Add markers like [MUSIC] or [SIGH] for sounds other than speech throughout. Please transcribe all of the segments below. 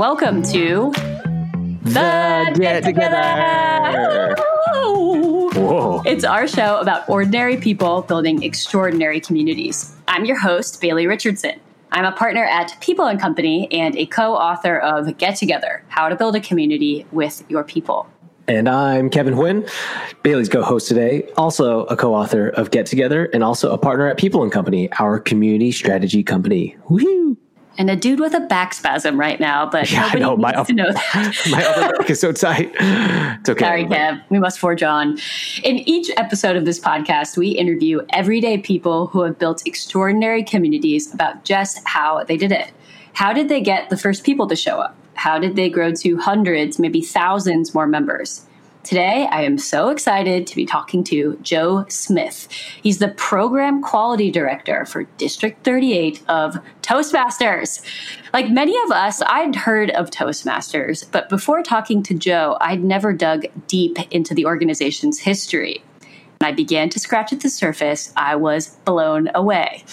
Welcome to the Get Together. Whoa. It's our show about ordinary people building extraordinary communities. I'm your host, Bailey Richardson. I'm a partner at People and Company and a co-author of Get Together: How to Build a Community with Your People. And I'm Kevin Huynh, Bailey's co-host today, also a co-author of Get Together and also a partner at People and Company, our community strategy company. Woohoo! And a dude with a back spasm right now, but yeah, nobody I know. needs my, to know [LAUGHS] that. my upper back is so tight. It's okay. Sorry, Kev. We must forge on. In each episode of this podcast, we interview everyday people who have built extraordinary communities about just how they did it. How did they get the first people to show up? How did they grow to hundreds, maybe thousands more members? Today, I am so excited to be talking to Joe Smith. He's the Program Quality Director for District 38 of Toastmasters. Like many of us, I'd heard of Toastmasters, but before talking to Joe, I'd never dug deep into the organization's history. When I began to scratch at the surface, I was blown away.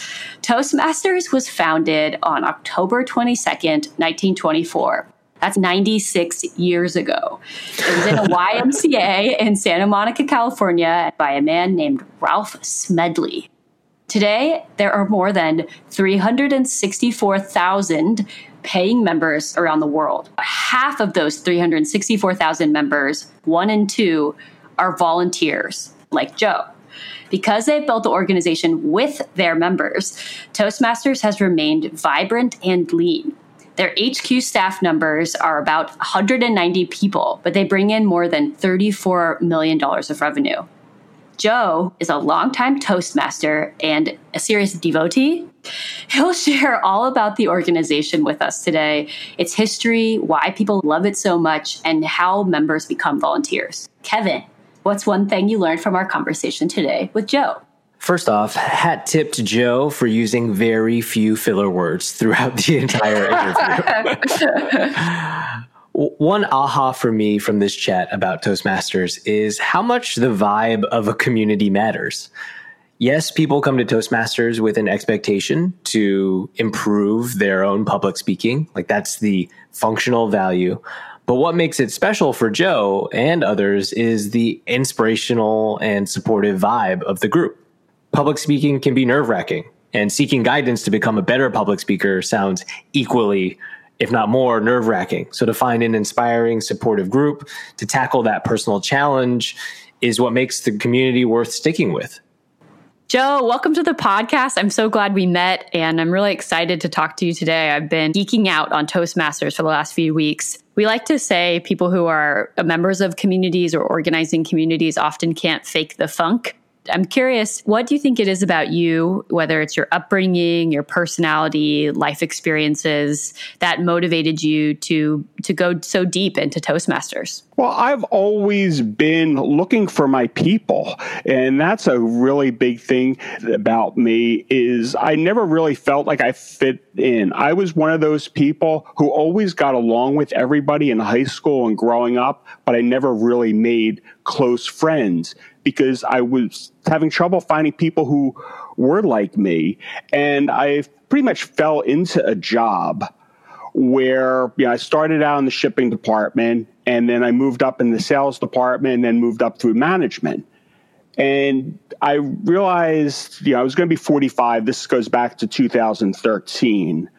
Toastmasters was founded on October 22nd, 1924 that's 96 years ago. It was in a YMCA in Santa Monica, California, by a man named Ralph Smedley. Today, there are more than 364,000 paying members around the world. Half of those 364,000 members, one in two, are volunteers like Joe. Because they've built the organization with their members, Toastmasters has remained vibrant and lean. Their HQ staff numbers are about 190 people, but they bring in more than $34 million of revenue. Joe is a longtime Toastmaster and a serious devotee. He'll [LAUGHS] share all about the organization with us today, its history, why people love it so much, and how members become volunteers. Kevin, what's one thing you learned from our conversation today with Joe? First off, hat tip to Joe for using very few filler words throughout the entire interview. [LAUGHS] One aha for me from this chat about Toastmasters is how much the vibe of a community matters. Yes, people come to Toastmasters with an expectation to improve their own public speaking. Like that's the functional value. But what makes it special for Joe and others is the inspirational and supportive vibe of the group public speaking can be nerve wracking, and seeking guidance to become a better public speaker sounds equally, if not more, nerve wracking. So, to find an inspiring, supportive group to tackle that personal challenge is what makes the community worth sticking with. Joe, welcome to the podcast. I'm so glad we met and I'm really excited to talk to you today. I've been geeking out on Toastmasters for the last few weeks. We like to say people who are members of communities or organizing communities often can't fake the funk. I'm curious, what do you think it is about you, whether it's your upbringing, your personality, life experiences, that motivated you to to go so deep into Toastmasters? Well, I've always been looking for my people, and that's a really big thing about me is I never really felt like I fit in. I was one of those people who always got along with everybody in high school and growing up, but I never really made close friends because I was having trouble finding people who were like me. And I pretty much fell into a job where you know, I started out in the shipping department and then I moved up in the sales department and then moved up through management. And I realized, you know, I was going to be 45. This goes back to 2013.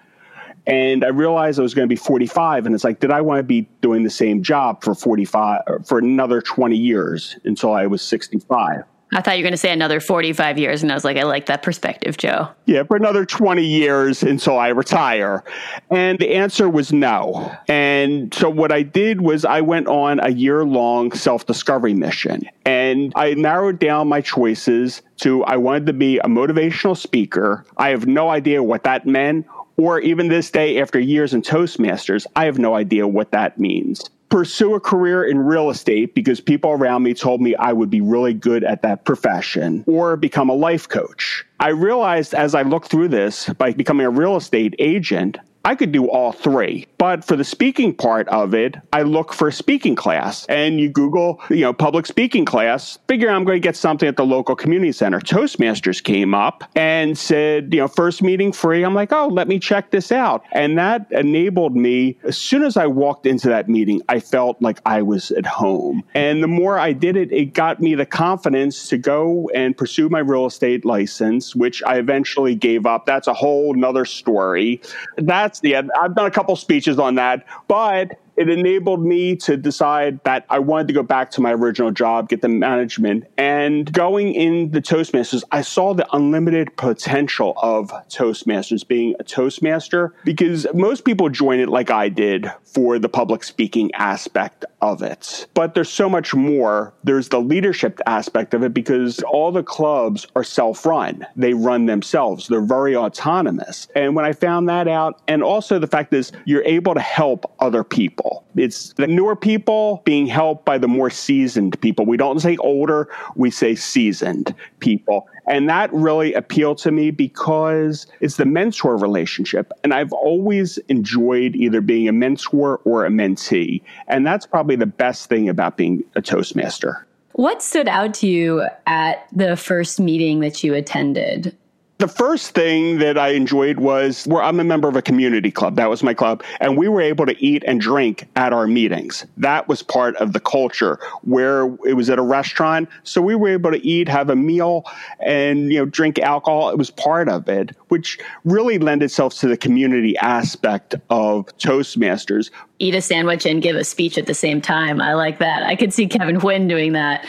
And I realized I was going to be 45. And it's like, did I want to be doing the same job for 45, for another 20 years until I was 65? I thought you were going to say another 45 years. And I was like, I like that perspective, Joe. Yeah, for another 20 years until I retire. And the answer was no. And so what I did was I went on a year long self discovery mission. And I narrowed down my choices to I wanted to be a motivational speaker. I have no idea what that meant or even this day after years in Toastmasters, I have no idea what that means. Pursue a career in real estate because people around me told me I would be really good at that profession, or become a life coach. I realized as I looked through this, by becoming a real estate agent, I could do all three. But for the speaking part of it, I look for a speaking class and you Google, you know, public speaking class, figure I'm going to get something at the local community center. Toastmasters came up and said, you know, first meeting free. I'm like, oh, let me check this out. And that enabled me, as soon as I walked into that meeting, I felt like I was at home. And the more I did it, it got me the confidence to go and pursue my real estate license, which I eventually gave up. That's a whole nother story. That's that's the end. I've done a couple speeches on that, but it enabled me to decide that I wanted to go back to my original job, get the management. And going in the Toastmasters, I saw the unlimited potential of Toastmasters being a Toastmaster because most people join it like I did for the public speaking aspect of it. But there's so much more. There's the leadership aspect of it because all the clubs are self run, they run themselves, they're very autonomous. And when I found that out, and also the fact is you're able to help other people. It's the newer people being helped by the more seasoned people. We don't say older, we say seasoned people. And that really appealed to me because it's the mentor relationship. And I've always enjoyed either being a mentor or a mentee. And that's probably the best thing about being a Toastmaster. What stood out to you at the first meeting that you attended? The first thing that I enjoyed was where I'm a member of a community club. That was my club. And we were able to eat and drink at our meetings. That was part of the culture where it was at a restaurant. So we were able to eat, have a meal and, you know, drink alcohol. It was part of it, which really lent itself to the community aspect of Toastmasters. Eat a sandwich and give a speech at the same time. I like that. I could see Kevin Huynh doing that.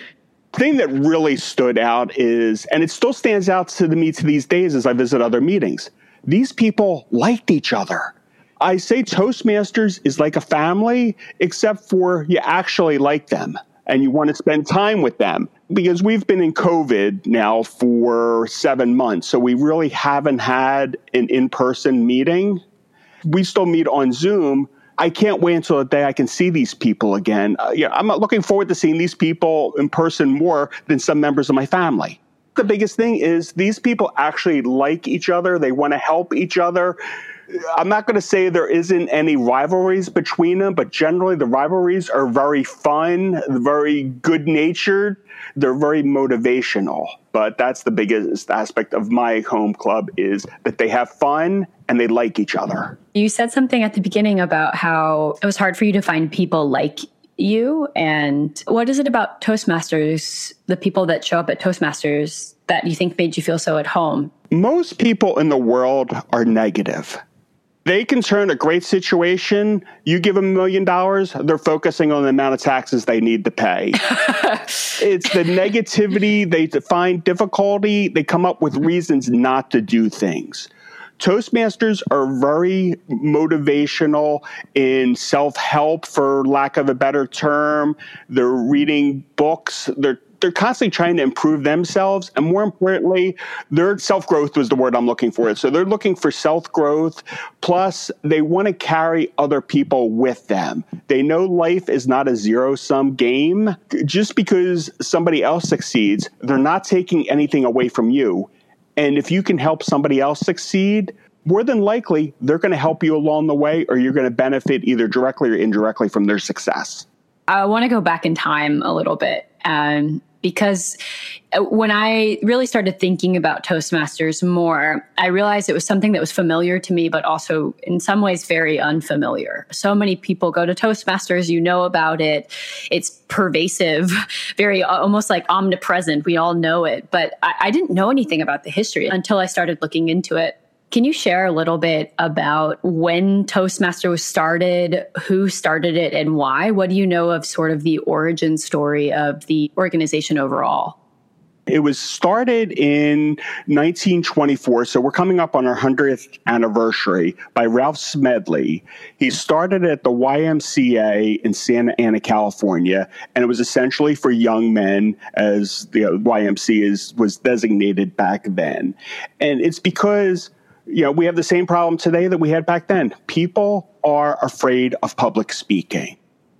[LAUGHS] thing that really stood out is, and it still stands out to me to these days as I visit other meetings, these people liked each other. I say Toastmasters is like a family, except for you actually like them and you want to spend time with them. Because we've been in COVID now for seven months, so we really haven't had an in person meeting. We still meet on Zoom, I can't wait until the day I can see these people again. Uh, yeah, I'm looking forward to seeing these people in person more than some members of my family. The biggest thing is these people actually like each other. They want to help each other. I'm not going to say there isn't any rivalries between them, but generally the rivalries are very fun, very good natured. They're very motivational. But that's the biggest aspect of my home club is that they have fun and they like each other. You said something at the beginning about how it was hard for you to find people like you. And what is it about Toastmasters, the people that show up at Toastmasters, that you think made you feel so at home? Most people in the world are negative. They can turn a great situation. You give them a million dollars, they're focusing on the amount of taxes they need to pay. [LAUGHS] it's the negativity. They find difficulty. They come up with reasons not to do things. Toastmasters are very motivational in self help, for lack of a better term. They're reading books. They're they're constantly trying to improve themselves and more importantly their self-growth was the word i'm looking for so they're looking for self-growth plus they want to carry other people with them they know life is not a zero-sum game just because somebody else succeeds they're not taking anything away from you and if you can help somebody else succeed, more than likely they're going to help you along the way or you're going to benefit either directly or indirectly from their success. I want to go back in time a little bit. Um, because uh, when I really started thinking about Toastmasters more, I realized it was something that was familiar to me, but also in some ways very unfamiliar. So many people go to Toastmasters, you know about it, it's pervasive, [LAUGHS] very almost like omnipresent. We all know it, but I, I didn't know anything about the history until I started looking into it. Can you share a little bit about when Toastmaster was started, who started it, and why? What do you know of sort of the origin story of the organization overall? It was started in 1924, so we're coming up on our 100th anniversary by Ralph Smedley. He started at the YMCA in Santa Ana, California, and it was essentially for young men, as the YMCA is, was designated back then. And it's because you know, we have the same problem today that we had back then. People are afraid of public speaking.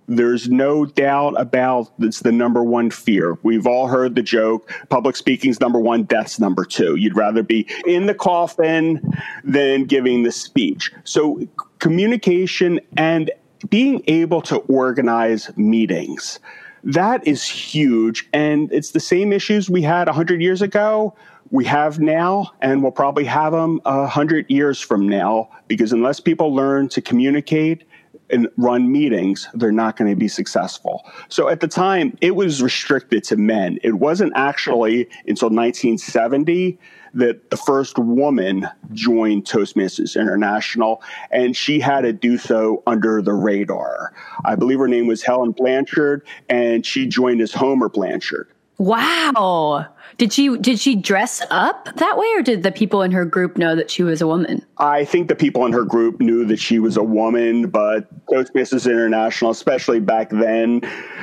There's no doubt about it's the number one fear. We've all heard the joke public speaking's number one, death's number two. You'd rather be in the coffin than giving the speech. So, communication and being able to organize meetings. That is huge. And it's the same issues we had 100 years ago, we have now, and we'll probably have them 100 years from now, because unless people learn to communicate and run meetings, they're not going to be successful. So at the time, it was restricted to men. It wasn't actually until 1970 that the first woman joined Toastmasters International, and she had to do so under the radar. I believe her name was Helen Blanchard, and she joined as Homer Blanchard. Wow. Did she did she dress up that way or did the people in her group know that she was a woman? I think the people in her group knew that she was a woman, but Toastmasters International, especially back then,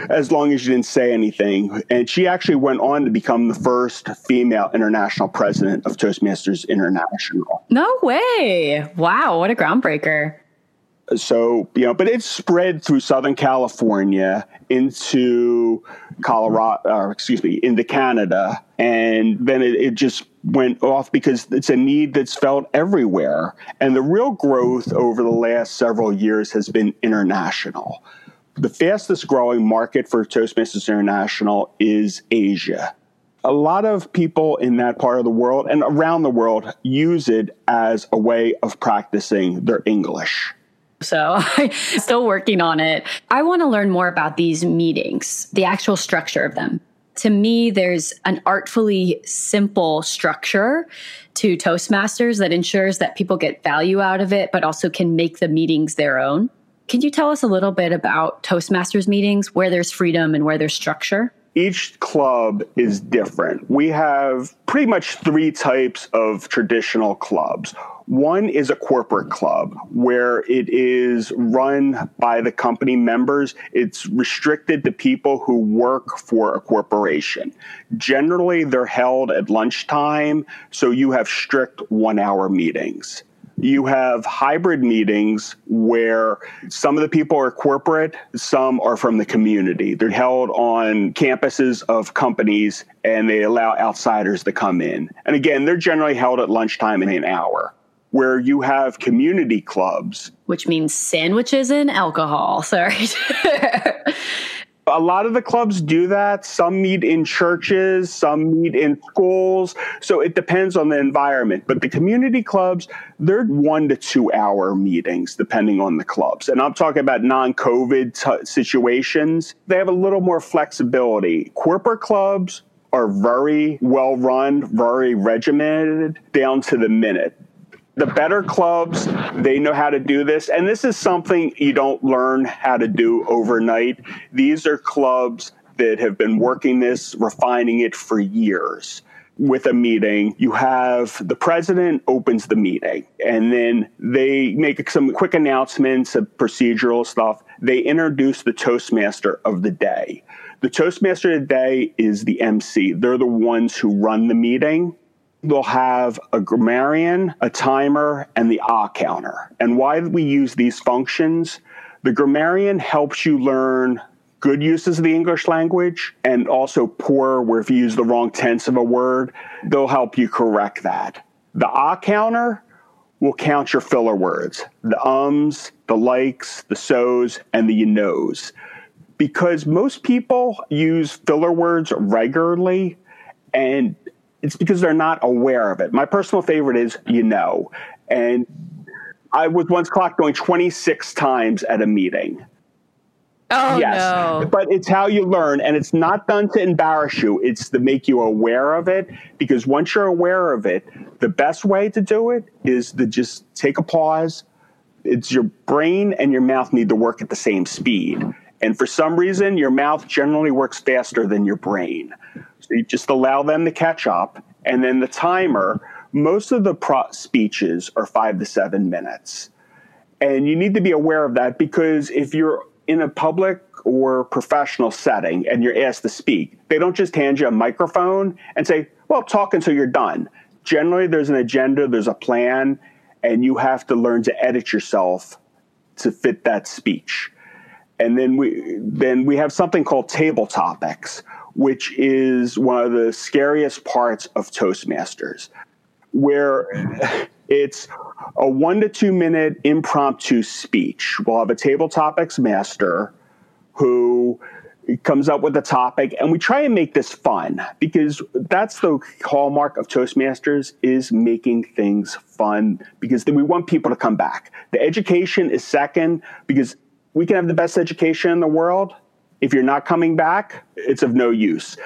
as long as you didn't say anything. And she actually went on to become the first female international president of Toastmasters International. No way. Wow, what a groundbreaker. So, you know, but it's spread through Southern California into Colorado, or excuse me, into Canada. And then it, it, just went off because it's a need that's felt everywhere. And the real growth over the last several years has been international. The fastest growing market for Toastmasters International is Asia. A lot of people in that part of the world and around the world use it as a way of practicing their English. So [LAUGHS] I'm still working on it. I want to learn more about these meetings, the actual structure of them. To me, there's an artfully simple structure to Toastmasters that ensures that people get value out of it, but also can make the meetings their own. Can you tell us a little bit about Toastmasters meetings, where there's freedom and where there's structure? each club is different. We have pretty much three types of traditional clubs. One is a corporate club where it is run by the company members. It's restricted to people who work for a corporation. Generally, they're held at lunchtime, so you have strict one hour meetings you have hybrid meetings where some of the people are corporate, some are from the community. They're held on campuses of companies and they allow outsiders to come in. And again, they're generally held at lunchtime in an hour. Where you have community clubs, which means sandwiches and alcohol. [LAUGHS] Sorry. A lot of the clubs do that. Some meet in churches, some meet in schools. So it depends on the environment. But the community clubs, they're one to two hour meetings, depending on the clubs. And I'm talking about non COVID t- situations. They have a little more flexibility. Corporate clubs are very well run, very regimented, down to the minute the better clubs, they know how to do this. And this is something you don't learn how to do overnight. These are clubs that have been working this, refining it for years. With a meeting, you have the president opens the meeting and then they make some quick announcements of procedural stuff. They introduce the Toastmaster of the day. The Toastmaster of the day is the MC. They're the ones who run the meeting they'll have a grammarian, a timer, and the ah counter. And why we use these functions, the grammarian helps you learn good uses of the English language and also poor, where if you use the wrong tense of a word, they'll help you correct that. The ah counter will count your filler words, the ums, the likes, the so's, and the you knows. Because most people use filler words regularly and it's because they're not aware of it. My personal favorite is you know. And I was once clocked going 26 times at a meeting. Oh, yes. No. But it's how you learn, and it's not done to embarrass you. It's to make you aware of it. Because once you're aware of it, the best way to do it is to just take a pause. It's your brain and your mouth need to work at the same speed. And for some reason, your mouth generally works faster than your brain. So you just allow them to catch up. And then the timer, most of the pro- speeches are five to seven minutes. And you need to be aware of that because if you're in a public or professional setting and you're asked to speak, they don't just hand you a microphone and say, well, talk until you're done. Generally, there's an agenda, there's a plan, and you have to learn to edit yourself to fit that speech. And then we then we have something called table topics, which is one of the scariest parts of Toastmasters, where it's a one to two minute impromptu speech. We'll have a table topics master who comes up with a topic and we try and make this fun because that's the hallmark of toastmasters is making things fun because then we want people to come back the education is second because we can have the best education in the world if you're not coming back it's of no use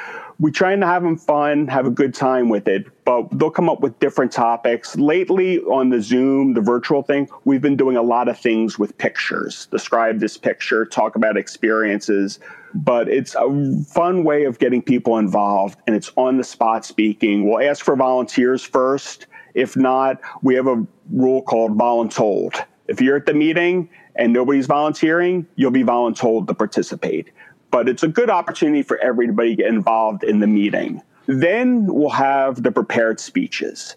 we try and have them fun, have a good time with it, but they'll come up with different topics. Lately on the Zoom, the virtual thing, we've been doing a lot of things with pictures. Describe this picture, talk about experiences, but it's a fun way of getting people involved and it's on the spot speaking. We'll ask for volunteers first. If not, we have a rule called voluntold. If you're at the meeting and nobody's volunteering, you'll be voluntold to participate but it's a good opportunity for everybody to get involved in the meeting. Then we'll have the prepared speeches.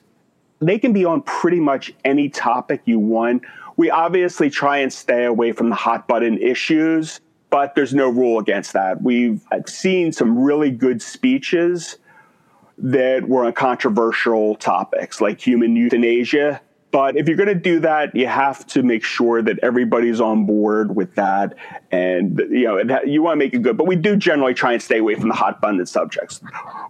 They can be on pretty much any topic you want. We obviously try and stay away from the hot button issues, but there's no rule against that. We've seen some really good speeches that were on controversial topics like human euthanasia but if you're going to do that, you have to make sure that everybody's on board with that, and you know you want to make it good. But we do generally try and stay away from the hot button subjects.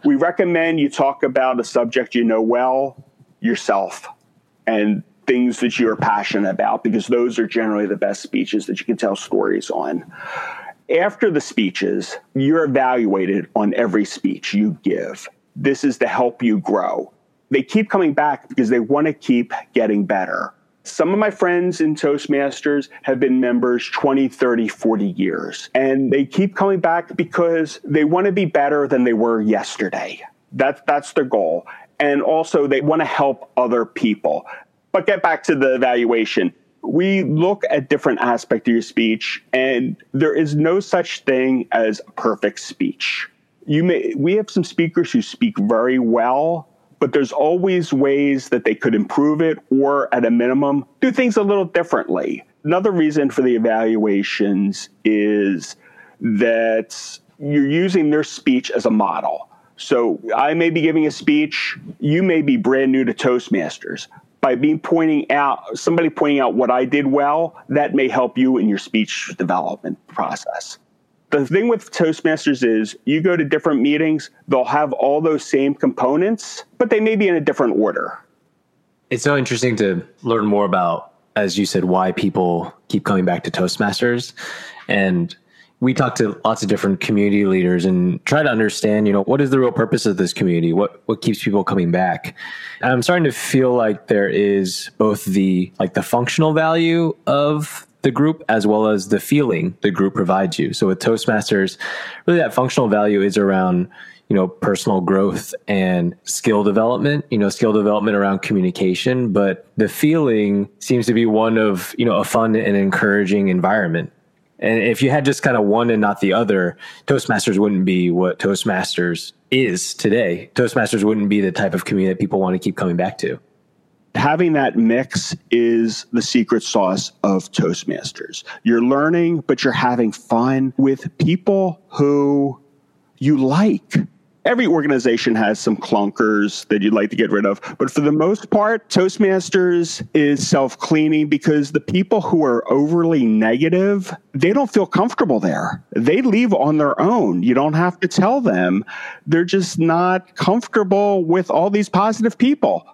We recommend you talk about a subject you know well yourself, and things that you are passionate about, because those are generally the best speeches that you can tell stories on. After the speeches, you're evaluated on every speech you give. This is to help you grow they keep coming back because they want to keep getting better. Some of my friends in Toastmasters have been members 20, 30, 40 years, and they keep coming back because they want to be better than they were yesterday. That's, that's their goal. And also, they want to help other people. But get back to the evaluation. We look at different aspects of your speech, and there is no such thing as perfect speech. You may, we have some speakers who speak very well, but there's always ways that they could improve it or at a minimum do things a little differently. Another reason for the evaluations is that you're using their speech as a model. So I may be giving a speech, you may be brand new to Toastmasters. By being pointing out somebody pointing out what I did well, that may help you in your speech development process. The thing with Toastmasters is you go to different meetings, they'll have all those same components, but they may be in a different order. It's so interesting to learn more about, as you said, why people keep coming back to Toastmasters. And we talk to lots of different community leaders and try to understand, you know, what is the real purpose of this community? What what keeps people coming back? And I'm starting to feel like there is both the like the functional value of the group as well as the feeling the group provides you. So with Toastmasters, really that functional value is around you know personal growth and skill development you know skill development around communication but the feeling seems to be one of you know a fun and encouraging environment. And if you had just kind of one and not the other toastmasters wouldn't be what toastmasters is today. Toastmasters wouldn't be the type of community that people want to keep coming back to having that mix is the secret sauce of Toastmasters. You're learning, but you're having fun with people who you like. Every organization has some clunkers that you'd like to get rid of, but for the most part, Toastmasters is self cleaning because the people who are overly negative, they don't feel comfortable there. They leave on their own. You don't have to tell them. They're just not comfortable with all these positive people.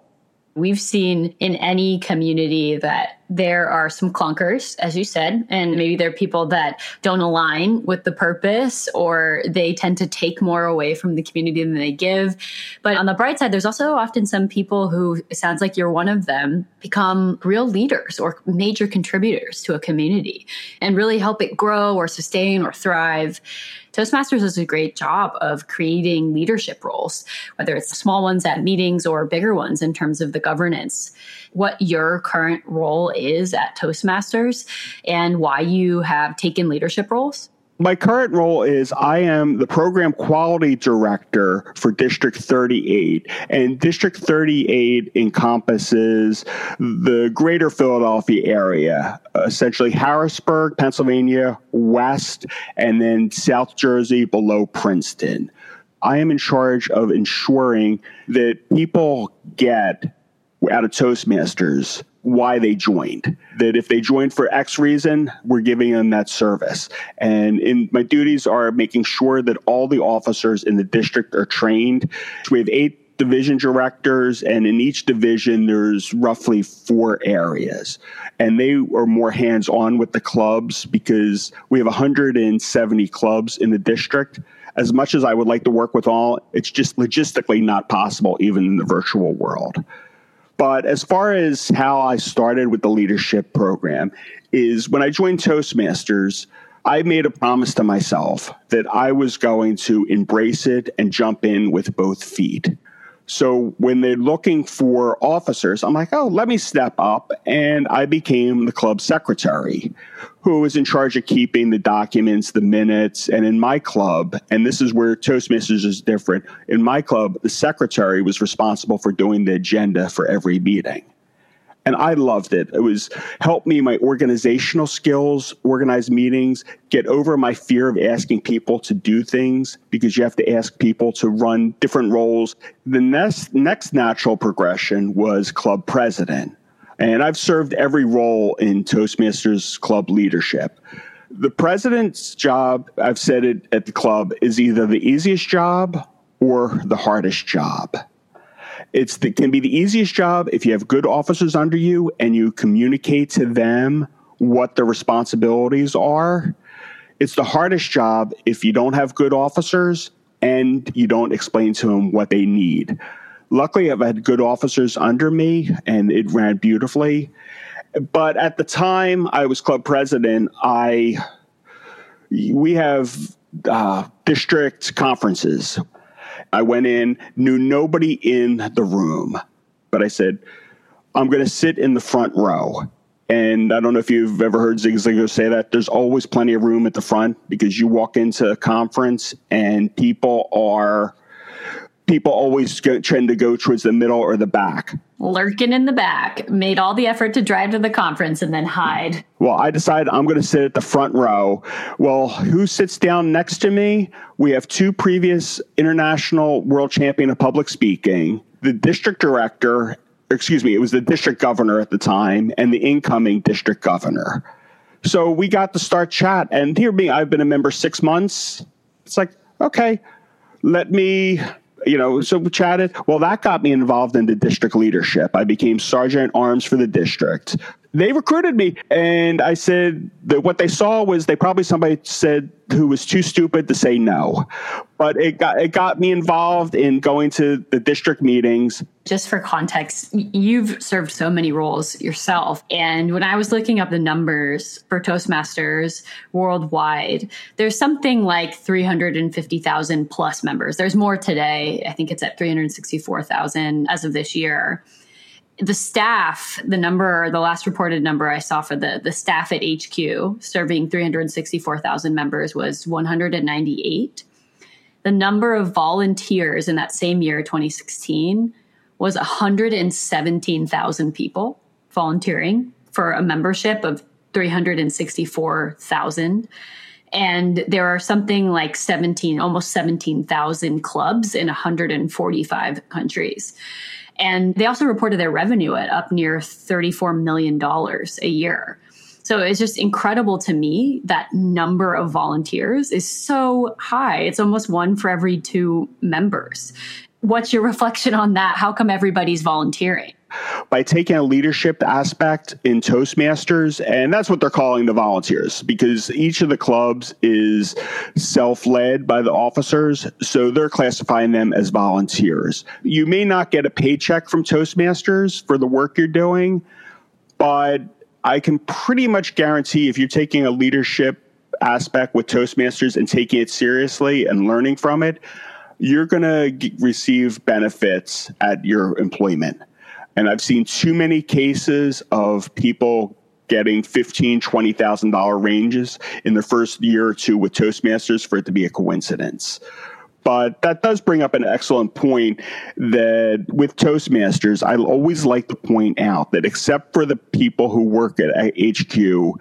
We've seen in any community that there are some clunkers, as you said, and maybe there are people that don't align with the purpose or they tend to take more away from the community than they give. But on the bright side, there's also often some people who, sounds like you're one of them, become real leaders or major contributors to a community and really help it grow or sustain or thrive. Toastmasters does a great job of creating leadership roles, whether it's small ones at meetings or bigger ones in terms of the governance. What your current role is at Toastmasters and why you have taken leadership roles? My current role is I am the program quality director for District 38. And District 38 encompasses the greater Philadelphia area, essentially Harrisburg, Pennsylvania, west, and then South Jersey below Princeton. I am in charge of ensuring that people get out of Toastmasters why they joined. That if they joined for X reason, we're giving them that service. And in my duties are making sure that all the officers in the district are trained. We have eight division directors, and in each division, there's roughly four areas. And they are more hands on with the clubs because we have 170 clubs in the district. As much as I would like to work with all, it's just logistically not possible, even in the virtual world. But as far as how I started with the leadership program, is when I joined Toastmasters, I made a promise to myself that I was going to embrace it and jump in with both feet. So when they're looking for officers, I'm like, oh, let me step up. And I became the club secretary who was in charge of keeping the documents, the minutes. And in my club, and this is where Toastmasters is different, in my club, the secretary was responsible for doing the agenda for every meeting and I loved it. It was helped me my organizational skills, organize meetings, get over my fear of asking people to do things because you have to ask people to run different roles. The next next natural progression was club president. And I've served every role in Toastmasters club leadership. The president's job, I've said it at the club, is either the easiest job or the hardest job. It's the, can be the easiest job if you have good officers under you and you communicate to them what the responsibilities are. It's the hardest job if you don't have good officers and you don't explain to them what they need. Luckily, I've had good officers under me and it ran beautifully. But at the time I was club president, I we have uh, district conferences I went in, knew nobody in the room, but I said, I'm going to sit in the front row. And I don't know if you've ever heard Zig Ziglar say that. There's always plenty of room at the front because you walk into a conference and people are people always go, tend to go towards the middle or the back. Lurking in the back, made all the effort to drive to the conference and then hide. Well, I decided I'm going to sit at the front row. Well, who sits down next to me? We have two previous international world champion of public speaking, the district director, excuse me, it was the district governor at the time, and the incoming district governor. So we got to start chat. And here me, I've been a member six months. It's like, okay, let me you know, so we chatted. Well, that got me involved in the district leadership. I became sergeant at arms for the district. They recruited me, and I said that what they saw was they probably somebody said who was too stupid to say no, but it got it got me involved in going to the district meetings. Just for context, you've served so many roles yourself, and when I was looking up the numbers for Toastmasters worldwide, there's something like 350,000 plus members. There's more today. I think it's at 364,000 as of this year the staff, the number, the last reported number I saw for the the staff at HQ serving 364,000 members was 198. The number of volunteers in that same year, 2016, was 117,000 people volunteering for a membership of 364,000. And there are something like 17, almost 17,000 clubs in 145 countries. And they also reported their revenue at up near $34 million a year. So it's just incredible to me that number of volunteers is so high. It's almost one for every two members. What's your reflection on that? How come everybody's volunteering? by taking a leadership aspect in Toastmasters, and that's what they're calling the volunteers because each of the clubs is self led by the officers, so they're classifying them as volunteers. You may not get a paycheck from Toastmasters for the work you're doing, but I can pretty much guarantee if you're taking a leadership aspect with Toastmasters and taking it seriously and learning from it, you're going to receive benefits at your employment. And I've seen too many cases of people getting fifteen, twenty thousand dollar ranges in the first year or two with Toastmasters for it to be a coincidence. But that does bring up an excellent point that with Toastmasters, I always like to point out that except for the people who work at HQ,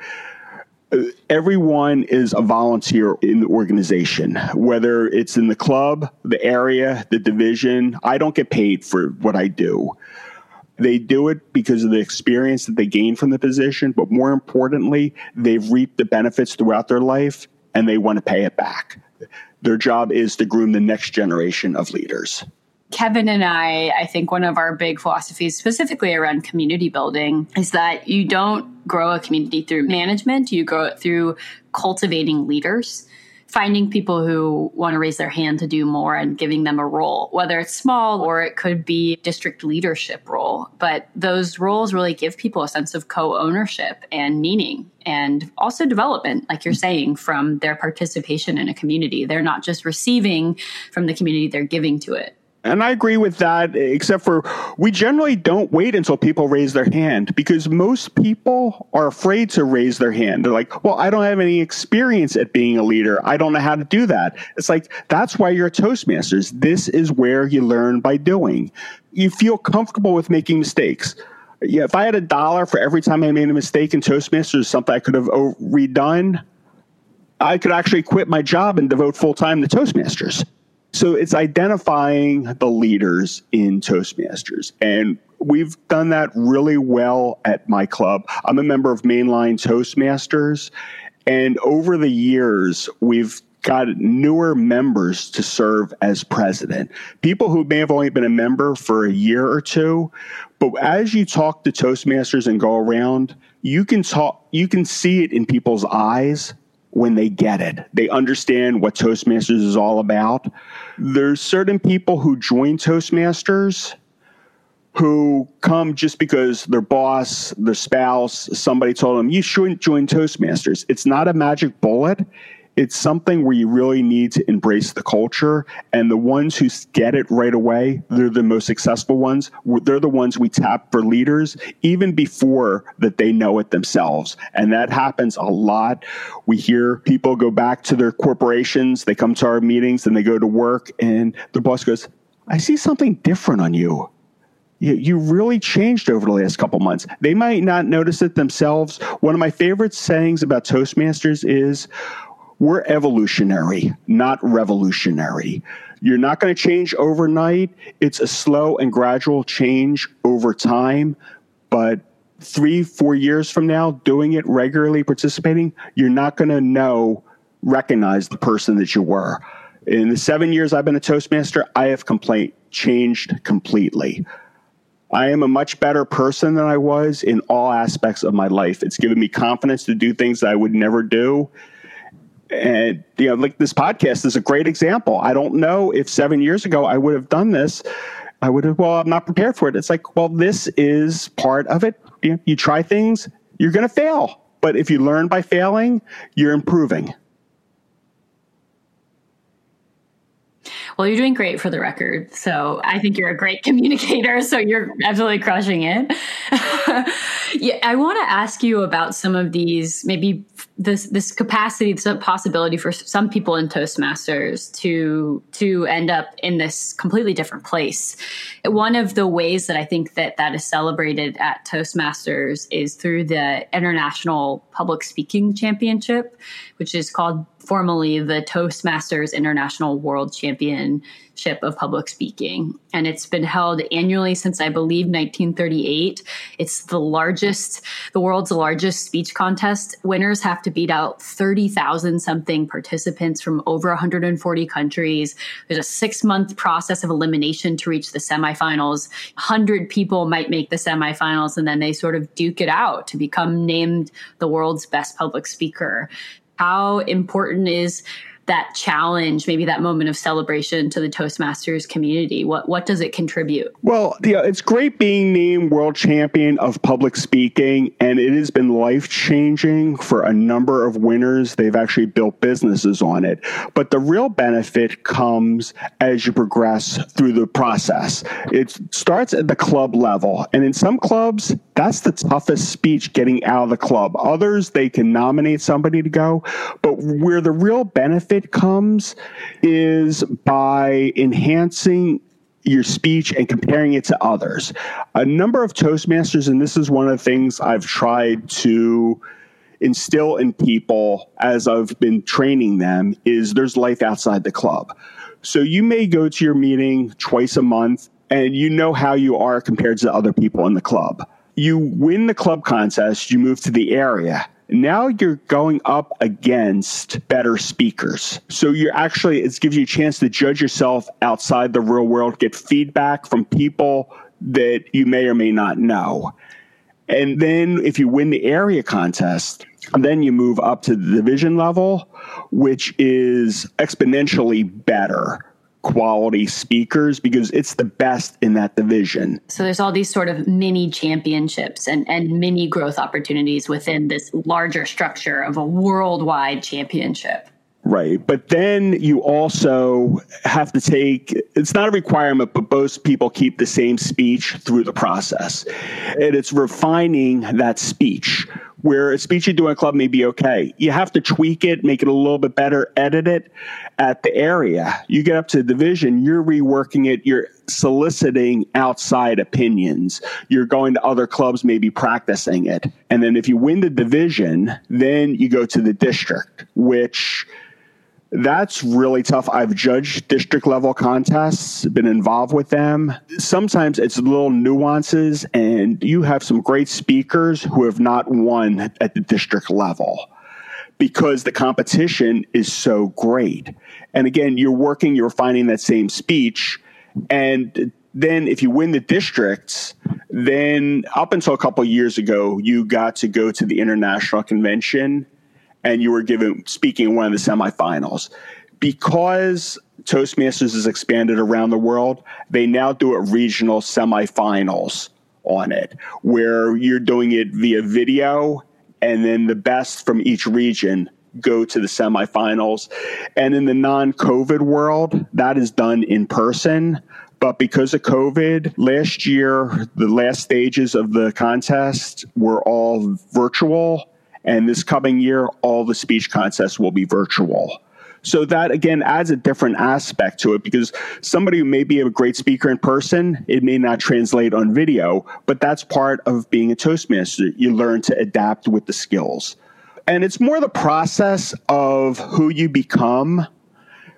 everyone is a volunteer in the organization, whether it's in the club, the area, the division. I don't get paid for what I do. They do it because of the experience that they gain from the position, but more importantly, they've reaped the benefits throughout their life and they want to pay it back. Their job is to groom the next generation of leaders. Kevin and I, I think one of our big philosophies, specifically around community building, is that you don't grow a community through management, you grow it through cultivating leaders finding people who want to raise their hand to do more and giving them a role, whether it's small or it could be district leadership role. But those roles really give people a sense of co-ownership and meaning and also development, like you're saying, from their participation in a community. They're not just receiving from the community, they're giving to it. And I agree with that, except for we generally don't wait until people raise their hand because most people are afraid to raise their hand. They're like, well, I don't have any experience at being a leader. I don't know how to do that. It's like, that's why you're a Toastmasters. This is where you learn by doing. You feel comfortable with making mistakes. Yeah, if I had a dollar for every time I made a mistake in Toastmasters, something I could have oh, redone, I could actually quit my job and devote full time to Toastmasters. So it's identifying the leaders in Toastmasters. And we've done that really well at my club. I'm a member of Mainline Toastmasters. And over the years, we've got newer members to serve as president. People who may have only been a member for a year or two, but as you talk to Toastmasters and go around, you can talk you can see it in people's eyes when they get it. They understand what Toastmasters is all about. There's certain people who join Toastmasters who come just because their boss, their spouse, somebody told them, you shouldn't join Toastmasters. It's not a magic bullet it's something where you really need to embrace the culture. And the ones who get it right away, they're the most successful ones. They're the ones we tap for leaders even before that they know it themselves. And that happens a lot. We hear people go back to their corporations, they come to our meetings and they go to work, and the boss goes, I see something different on you you, you really changed over the last couple months. They might not notice it themselves. One of my favorite sayings about Toastmasters is we're evolutionary, not revolutionary. You're not going to change overnight. It's a slow and gradual change over time. But three, four years from now, doing it regularly, participating, you're not going to know, recognize the person that you were. In the seven years I've been a Toastmaster, I have complaint changed completely. I am a much better person than I was in all aspects of my life. It's given me confidence to do things that I would never do and you know like this podcast is a great example. I don't know if seven years ago i would have done this i would have well i'm not prepared for it. It's like well this is part of it. You, know, you try things you're going to fail. But if you learn by failing you're improving Well, you're doing great for the record. So I think you're a great [LAUGHS] communicator. So you're absolutely crushing it. [LAUGHS] yeah, I want to ask you about some of these, maybe this this capacity, this possibility for some people in Toastmasters to to end up in this completely different place. One of the ways that I think that that is celebrated at Toastmasters is through the International Public Speaking Championship, which is called formally the Toastmasters International World Championship of Public Speaking. And it's been held annually since I believe 1938. It's the largest, the world's largest speech contest. Winners have to beat out 30,000 something participants from over 140 countries. There's a six month process of elimination to reach the semifinals. 100 people might make the semifinals and then they sort of duke it out to become named the world's best public speaker how important is that challenge, maybe that moment of celebration to the Toastmasters community? What what does it contribute? Well, yeah, it's great being named world champion of public speaking, and it has been life changing for a number of winners. They've actually built businesses on it. But the real benefit comes as you progress through the process. It starts at the club level, and in some clubs, that's the toughest speech getting out of the club. Others, they can nominate somebody to go, but where the real benefit comes is by enhancing your speech and comparing it to others. A number of Toastmasters, and this is one of the things I've tried to instill in people as I've been training them, is there's life outside the club. So you may go to your meeting twice a month and you know how you are compared to other people in the club. You win the club contest, you move to the area. Now you're going up against better speakers. So you're actually, it gives you a chance to judge yourself outside the real world, get feedback from people that you may or may not know. And then if you win the area contest, then you move up to the division level, which is exponentially better quality speakers because it's the best in that division. So there's all these sort of mini championships and, and mini growth opportunities within this larger structure of a worldwide championship. Right. But then you also have to take, it's not a requirement, but most people keep the same speech through the process. And it's refining that speech where a speech you do in a club may be okay. You have to tweak it, make it a little bit better, edit it at the area. You get up to the division, you're reworking it, you're soliciting outside opinions. You're going to other clubs, maybe practicing it. And then if you win the division, then you go to the district, which that's really tough. I've judged district level contests, been involved with them. Sometimes it's little nuances, and you have some great speakers who have not won at the district level because the competition is so great. And again, you're working, you're finding that same speech. And then if you win the districts, then up until a couple years ago, you got to go to the international convention and you were given speaking in one of the semifinals. Because Toastmasters has expanded around the world, they now do it regional semifinals on it, where you're doing it via video, and then the best from each region go to the semifinals. And in the non COVID world, that is done in person. But because of COVID, last year, the last stages of the contest were all virtual and this coming year, all the speech contests will be virtual. So that again adds a different aspect to it because somebody who may be a great speaker in person, it may not translate on video, but that's part of being a Toastmaster. You learn to adapt with the skills. And it's more the process of who you become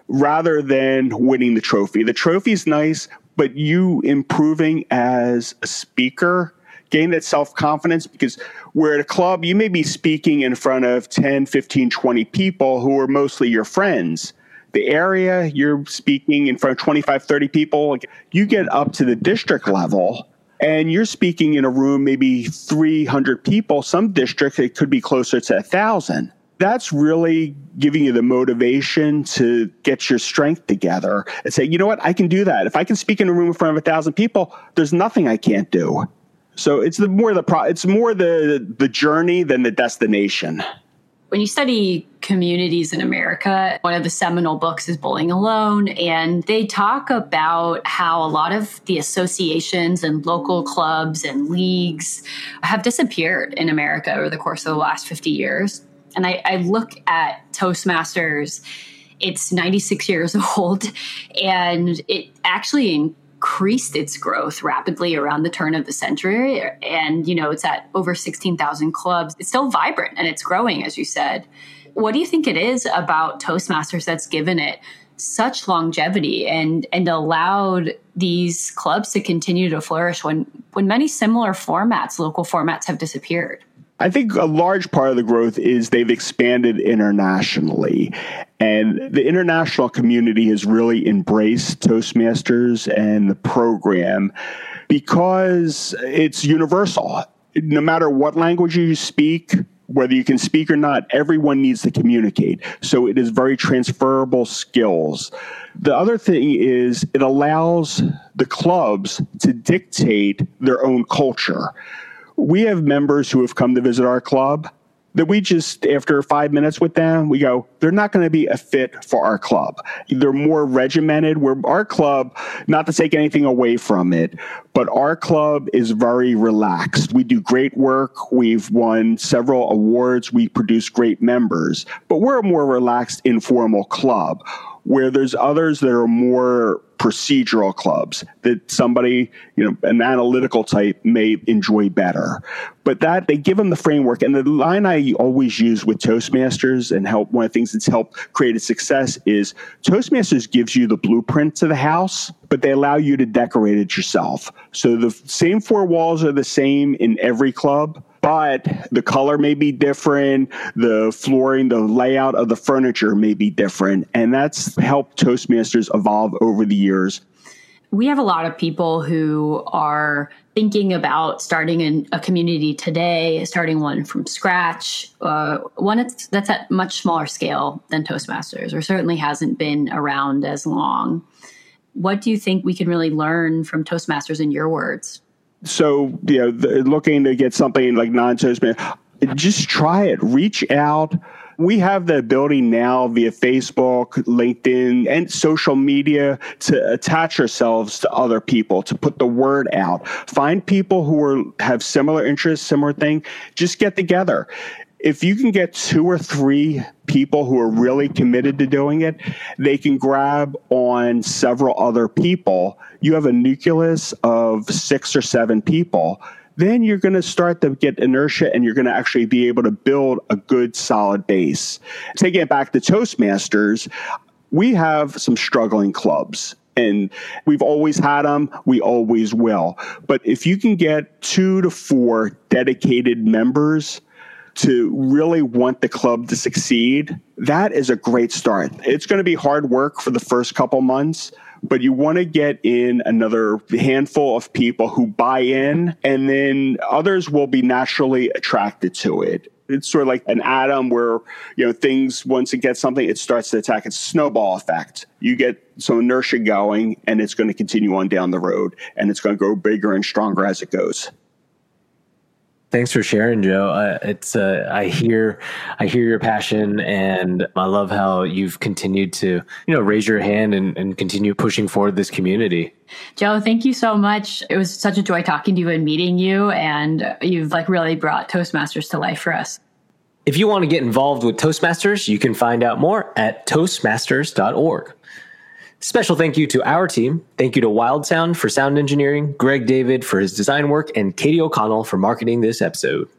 rather than winning the trophy. The trophy's nice, but you improving as a speaker gain that self confidence because we're at a club, you may be speaking in front of 10, 15, 20 people who are mostly your friends. The area you're speaking in front of 25, 30 people, like you get up to the district level and you're speaking in a room, maybe 300 people. Some districts, it could be closer to a thousand that's really giving you the motivation to get your strength together and say, you know what, I can do that. If I can speak in a room in front of a thousand people, there's nothing I can't do. So it's the more the pro, it's more the the journey than the destination. When you study communities in America, one of the seminal books is Bowling Alone, and they talk about how a lot of the associations and local clubs and leagues have disappeared in America over the course of the last 50 years. And I, I look at Toastmasters it's 96 years [LAUGHS] old and it actually increased its growth rapidly around the turn of the century. And, you know, it's at over 16,000 clubs. It's still vibrant and it's growing, as you said. What do you think it is about Toastmasters that's given it such longevity and and allowed these clubs to continue to flourish when when many similar formats, local formats have disappeared? I think a large part of the growth is they've expanded internationally. And the international community has really embraced Toastmasters and the program because it's universal. No matter what language you speak, whether you can speak or not, everyone needs to communicate. So it is very transferable skills. The other thing is it allows the clubs to dictate their own culture we have members who have come to visit our club that we just, after five minutes with them, we go, they're not going to be a fit for our club. They're more regimented. Where our club, not to take anything away from it, but our club is very relaxed. We do great work. We've won several awards. We produce great members, but we're a more relaxed, informal club where there's others that are more procedural clubs that somebody, you know, an analytical type may enjoy better. But that they give them the framework. And the line I always use with Toastmasters and help one of the things that's helped create a success is Toastmasters gives you the blueprint to the house, but they allow you to decorate it yourself. So the same four walls are the same in every club but the color may be different, the flooring, the layout of the furniture may be different. And that's helped Toastmasters evolve over the years. We have a lot of people who are thinking about starting in a community today, starting one from scratch, uh, one that's, that's at much smaller scale than Toastmasters, or certainly hasn't been around as long. What do you think we can really learn from Toastmasters in your words? So you know the, looking to get something like non-toastman just try it reach out we have the ability now via Facebook, LinkedIn, and social media to attach ourselves to other people, to put the word out. Find people who are have similar interests, similar thing. Just get together if you can get two or three people who are really committed to doing it, they can grab on several other people. You have a nucleus of six or seven people. Then you're going to start to get inertia and you're going to actually be able to build a good solid base. Taking it back to Toastmasters, we have some struggling clubs and we've always had them we always will but if you can get two to four dedicated members to really want the club to succeed, that is a great start. It's going to be hard work for the first couple months, but you want to get in another handful of people who buy in, and then others will be naturally attracted to it. It's sort of like an atom where, you know, things, once it gets something, it starts to attack. It's snowball effect. You get some inertia going, and it's going to continue on down the road, and it's going to grow bigger and stronger as it goes. Thanks for sharing, Joe. Uh, it's uh, I hear I hear your passion, and I love how you've continued to you know raise your hand and, and continue pushing forward this community. Joe, thank you so much. It was such a joy talking to you and meeting you, and you've like really brought Toastmasters to life for us. If you want to get involved with Toastmasters, you can find out more at toastmasters.org. Special thank you to our team. Thank you to Wild Sound for sound engineering, Greg David for his design work, and Katie O'Connell for marketing this episode.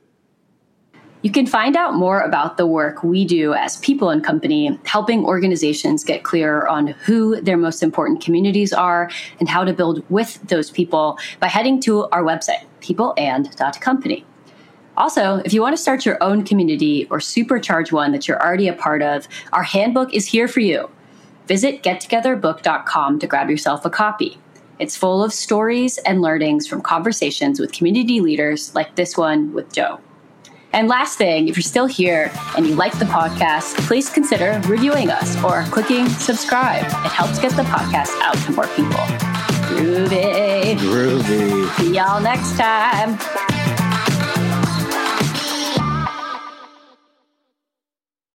You can find out more about the work we do as People and Company, helping organizations get clear on who their most important communities are and how to build with those people by heading to our website, peopleand.company. Also, if you want to start your own community or supercharge one that you're already a part of, our handbook is here for you. Visit gettogetherbook.com to grab yourself a copy. It's full of stories and learnings from conversations with community leaders like this one with Joe. And last thing, if you're still here and you like the podcast, please consider reviewing us or clicking subscribe. It helps get the podcast out to more people. Groovy. Groovy. See y'all next time.